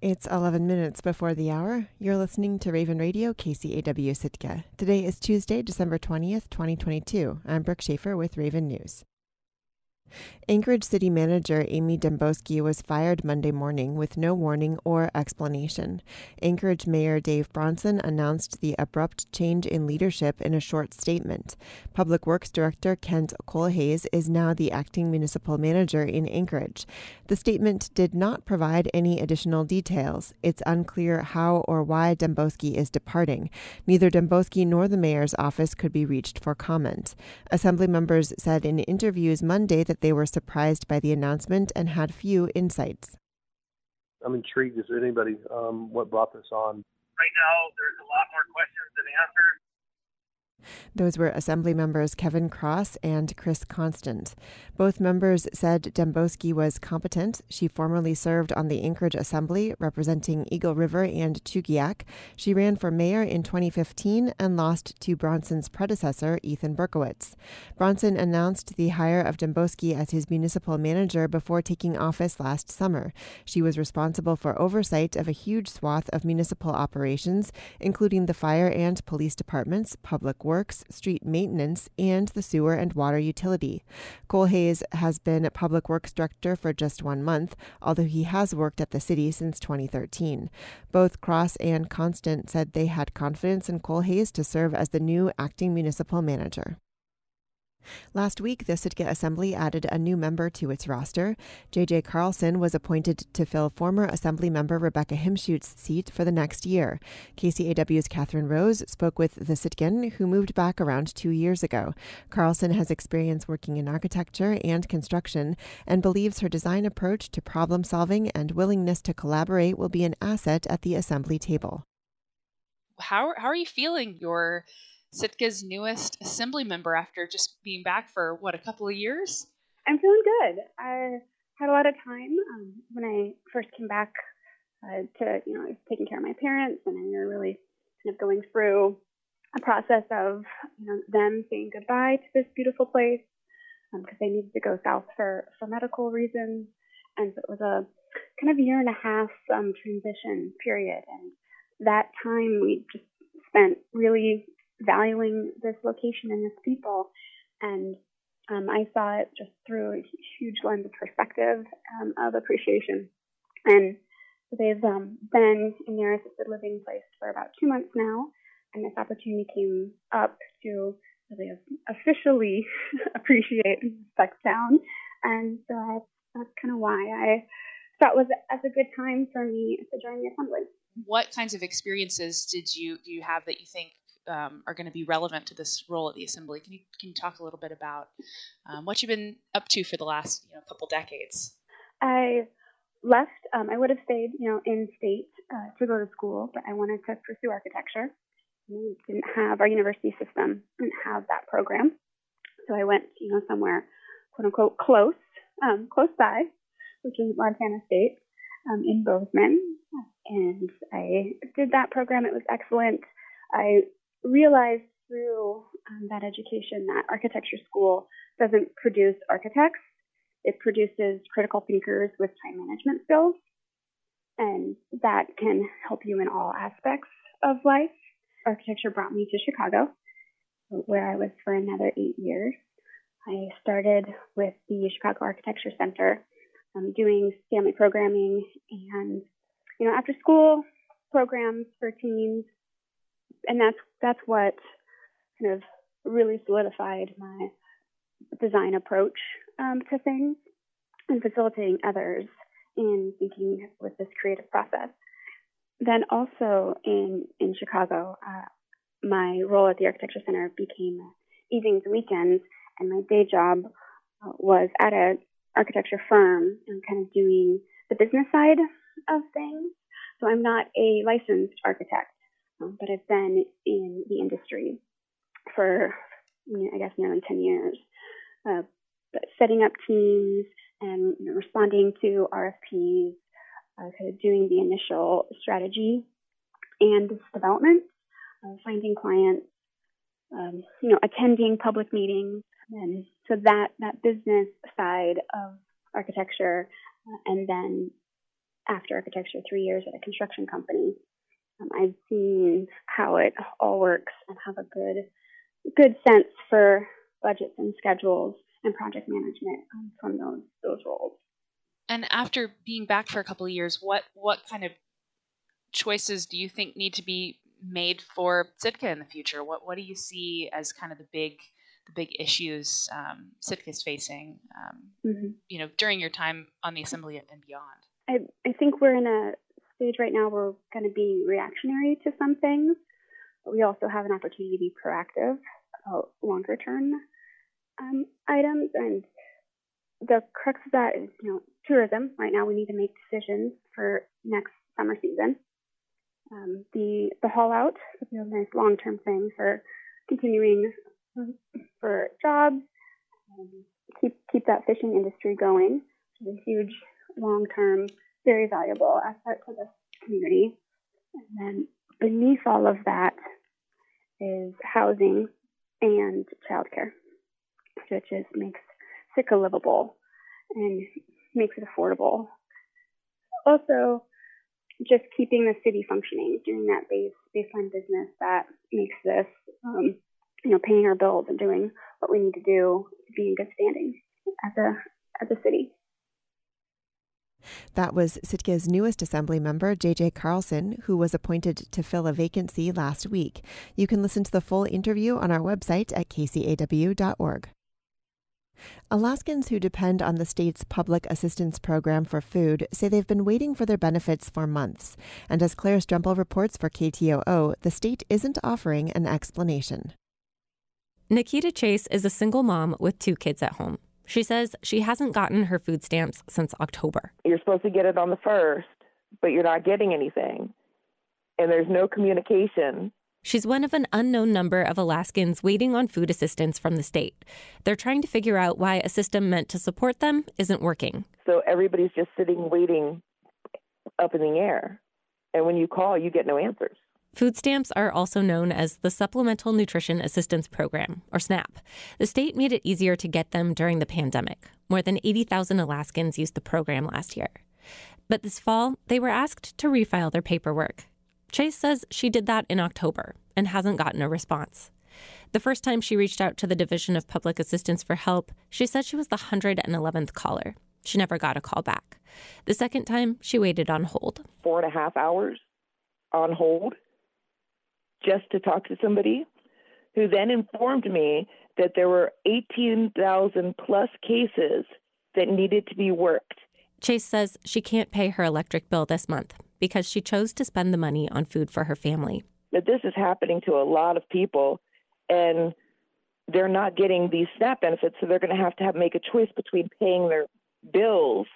It's 11 minutes before the hour. You're listening to Raven Radio, KCAW Sitka. Today is Tuesday, December 20th, 2022. I'm Brooke Schaefer with Raven News. Anchorage City Manager Amy Demboski was fired Monday morning with no warning or explanation. Anchorage Mayor Dave Bronson announced the abrupt change in leadership in a short statement. Public Works Director Kent Kohlhase is now the acting municipal manager in Anchorage. The statement did not provide any additional details. It's unclear how or why Demboski is departing. Neither Demboski nor the mayor's office could be reached for comment. Assembly members said in interviews Monday that they were surprised by the announcement and had few insights. I'm intrigued as anybody um, what brought this on. Right now, there's a lot more questions than answers. Those were Assembly members Kevin Cross and Chris Constant. Both members said Demboski was competent. She formerly served on the Anchorage Assembly representing Eagle River and Chugiak. She ran for mayor in 2015 and lost to Bronson's predecessor, Ethan Berkowitz. Bronson announced the hire of Demboski as his municipal manager before taking office last summer. She was responsible for oversight of a huge swath of municipal operations, including the fire and police departments, public works, Works, street maintenance, and the sewer and water utility. Kohlhase has been Public Works Director for just one month, although he has worked at the city since 2013. Both Cross and Constant said they had confidence in Kohlhase to serve as the new acting municipal manager. Last week, the Sitka Assembly added a new member to its roster. J.J. Carlson was appointed to fill former Assembly member Rebecca Himschoot's seat for the next year. KCAW's Catherine Rose spoke with the Sitkan, who moved back around two years ago. Carlson has experience working in architecture and construction and believes her design approach to problem solving and willingness to collaborate will be an asset at the Assembly table. How, how are you feeling your Sitka's newest assembly member after just being back for what a couple of years. I'm feeling good. I had a lot of time um, when I first came back uh, to you know I was taking care of my parents and we were really kind of going through a process of you know them saying goodbye to this beautiful place because um, they needed to go south for for medical reasons and so it was a kind of year and a half um, transition period and that time we just spent really valuing this location and this people. And um, I saw it just through a huge lens of perspective um, of appreciation. And so they've um, been in their assisted living place for about two months now, and this opportunity came up to really officially appreciate town. And so that's, that's kind of why I thought was as a good time for me to join the assembly. What kinds of experiences did you do you have that you think um, are going to be relevant to this role at the assembly. Can you can you talk a little bit about um, what you've been up to for the last you know couple decades? I left. Um, I would have stayed, you know, in state uh, to go to school, but I wanted to pursue architecture. We didn't have our university system didn't have that program, so I went, you know, somewhere quote unquote close, um, close by, which is Montana State um, in Bozeman, and I did that program. It was excellent. I realized through um, that education that architecture school doesn't produce architects, it produces critical thinkers with time management skills. And that can help you in all aspects of life. Architecture brought me to Chicago, where I was for another eight years. I started with the Chicago Architecture Center, um, doing family programming and, you know, after school programs for teens and that's that's what kind of really solidified my design approach um, to things and facilitating others in thinking with this creative process. Then also in in Chicago, uh, my role at the Architecture Center became evenings and weekends, and my day job uh, was at a architecture firm and kind of doing the business side of things. So I'm not a licensed architect um, but I've been in the industry for, I guess, nearly 10 years. Uh, setting up teams and you know, responding to RFPs, uh, kind of doing the initial strategy and development, uh, finding clients, um, you know, attending public meetings, and so that that business side of architecture, uh, and then after architecture, three years at a construction company. Um, I've seen how it all works and have a good good sense for budgets and schedules and project management um, from those those roles. And after being back for a couple of years, what what kind of choices do you think need to be made for Sitka in the future? What what do you see as kind of the big the big issues um, Sitka is facing? Um, mm-hmm. You know, during your time on the assembly and beyond. I I think we're in a stage right now we're going to be reactionary to some things, but we also have an opportunity to be proactive about longer term um, items. And the crux of that is, you know, tourism. Right now, we need to make decisions for next summer season. Um, the the haul out is a nice long term thing for continuing um, for jobs, keep keep that fishing industry going. It's a huge long term, very valuable asset to the community. And then beneath all of that is housing and childcare, which just makes Sitka livable and makes it affordable. Also, just keeping the city functioning, doing that base baseline business that makes this, um, you know, paying our bills and doing what we need to do to be in good standing as a as a city. That was Sitka's newest assembly member, JJ Carlson, who was appointed to fill a vacancy last week. You can listen to the full interview on our website at kcaw.org. Alaskans who depend on the state's public assistance program for food say they've been waiting for their benefits for months. And as Claire Stremple reports for KTOO, the state isn't offering an explanation. Nikita Chase is a single mom with two kids at home. She says she hasn't gotten her food stamps since October. You're supposed to get it on the first, but you're not getting anything. And there's no communication. She's one of an unknown number of Alaskans waiting on food assistance from the state. They're trying to figure out why a system meant to support them isn't working. So everybody's just sitting waiting up in the air. And when you call, you get no answers. Food stamps are also known as the Supplemental Nutrition Assistance Program, or SNAP. The state made it easier to get them during the pandemic. More than 80,000 Alaskans used the program last year. But this fall, they were asked to refile their paperwork. Chase says she did that in October and hasn't gotten a response. The first time she reached out to the Division of Public Assistance for help, she said she was the 111th caller. She never got a call back. The second time, she waited on hold. Four and a half hours on hold just to talk to somebody who then informed me that there were 18,000 plus cases that needed to be worked. Chase says she can't pay her electric bill this month because she chose to spend the money on food for her family. That this is happening to a lot of people and they're not getting these SNAP benefits, so they're going to have to have, make a choice between paying their bills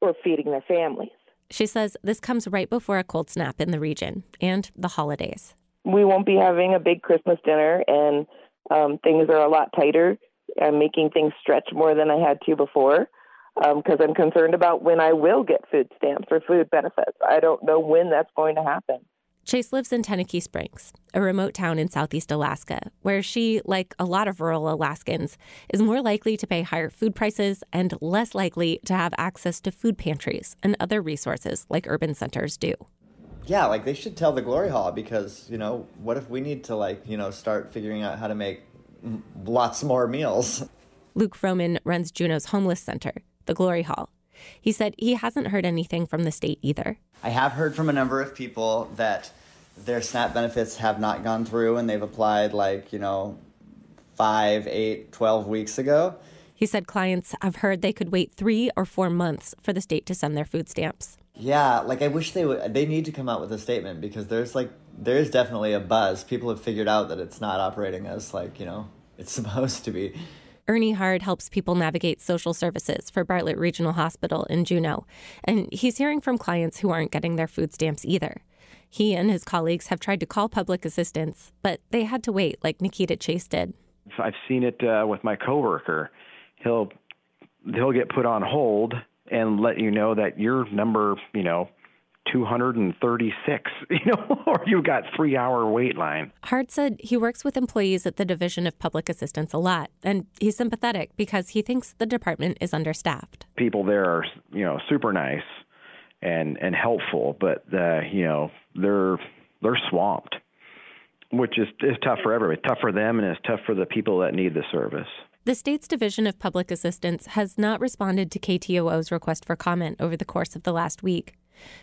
or feeding their families. She says this comes right before a cold snap in the region and the holidays we won't be having a big Christmas dinner, and um, things are a lot tighter. I'm making things stretch more than I had to before because um, I'm concerned about when I will get food stamps or food benefits. I don't know when that's going to happen. Chase lives in Tenakee Springs, a remote town in southeast Alaska, where she, like a lot of rural Alaskans, is more likely to pay higher food prices and less likely to have access to food pantries and other resources like urban centers do yeah, like they should tell the Glory Hall because you know what if we need to like you know start figuring out how to make lots more meals. Luke Froman runs Juneau's homeless center, the Glory Hall. He said he hasn't heard anything from the state either. I have heard from a number of people that their SNAP benefits have not gone through and they've applied like, you know, five, eight, 12 weeks ago. He said clients have heard they could wait three or four months for the state to send their food stamps. Yeah, like I wish they would. They need to come out with a statement because there's like there's definitely a buzz. People have figured out that it's not operating as like you know it's supposed to be. Ernie Hart helps people navigate social services for Bartlett Regional Hospital in Juneau, and he's hearing from clients who aren't getting their food stamps either. He and his colleagues have tried to call public assistance, but they had to wait, like Nikita Chase did. I've seen it uh, with my coworker. He'll he'll get put on hold and let you know that you're number, you know, 236, you know, or you've got three hour wait line. Hart said he works with employees at the Division of Public Assistance a lot, and he's sympathetic because he thinks the department is understaffed. People there are, you know, super nice, and and helpful, but uh, you know they're they're swamped, which is is tough for everybody. Tough for them, and it's tough for the people that need the service. The state's Division of Public Assistance has not responded to KTOO's request for comment over the course of the last week.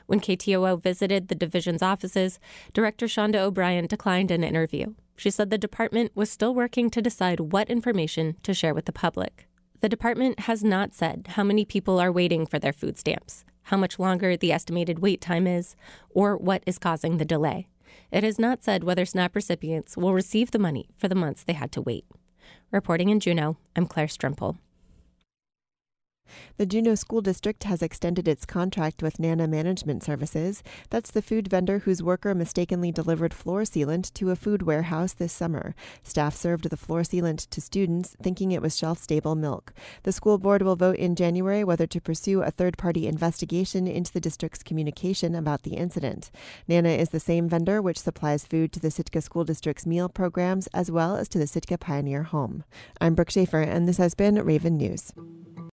When KTOO visited the division's offices, Director Shonda O'Brien declined an interview. She said the department was still working to decide what information to share with the public. The department has not said how many people are waiting for their food stamps, how much longer the estimated wait time is, or what is causing the delay. It has not said whether SNAP recipients will receive the money for the months they had to wait. Reporting in Juneau, I'm Claire Stremple. The Juneau School District has extended its contract with Nana Management Services. That's the food vendor whose worker mistakenly delivered floor sealant to a food warehouse this summer. Staff served the floor sealant to students, thinking it was shelf stable milk. The school board will vote in January whether to pursue a third party investigation into the district's communication about the incident. Nana is the same vendor which supplies food to the Sitka School District's meal programs as well as to the Sitka Pioneer Home. I'm Brooke Schaefer, and this has been Raven News.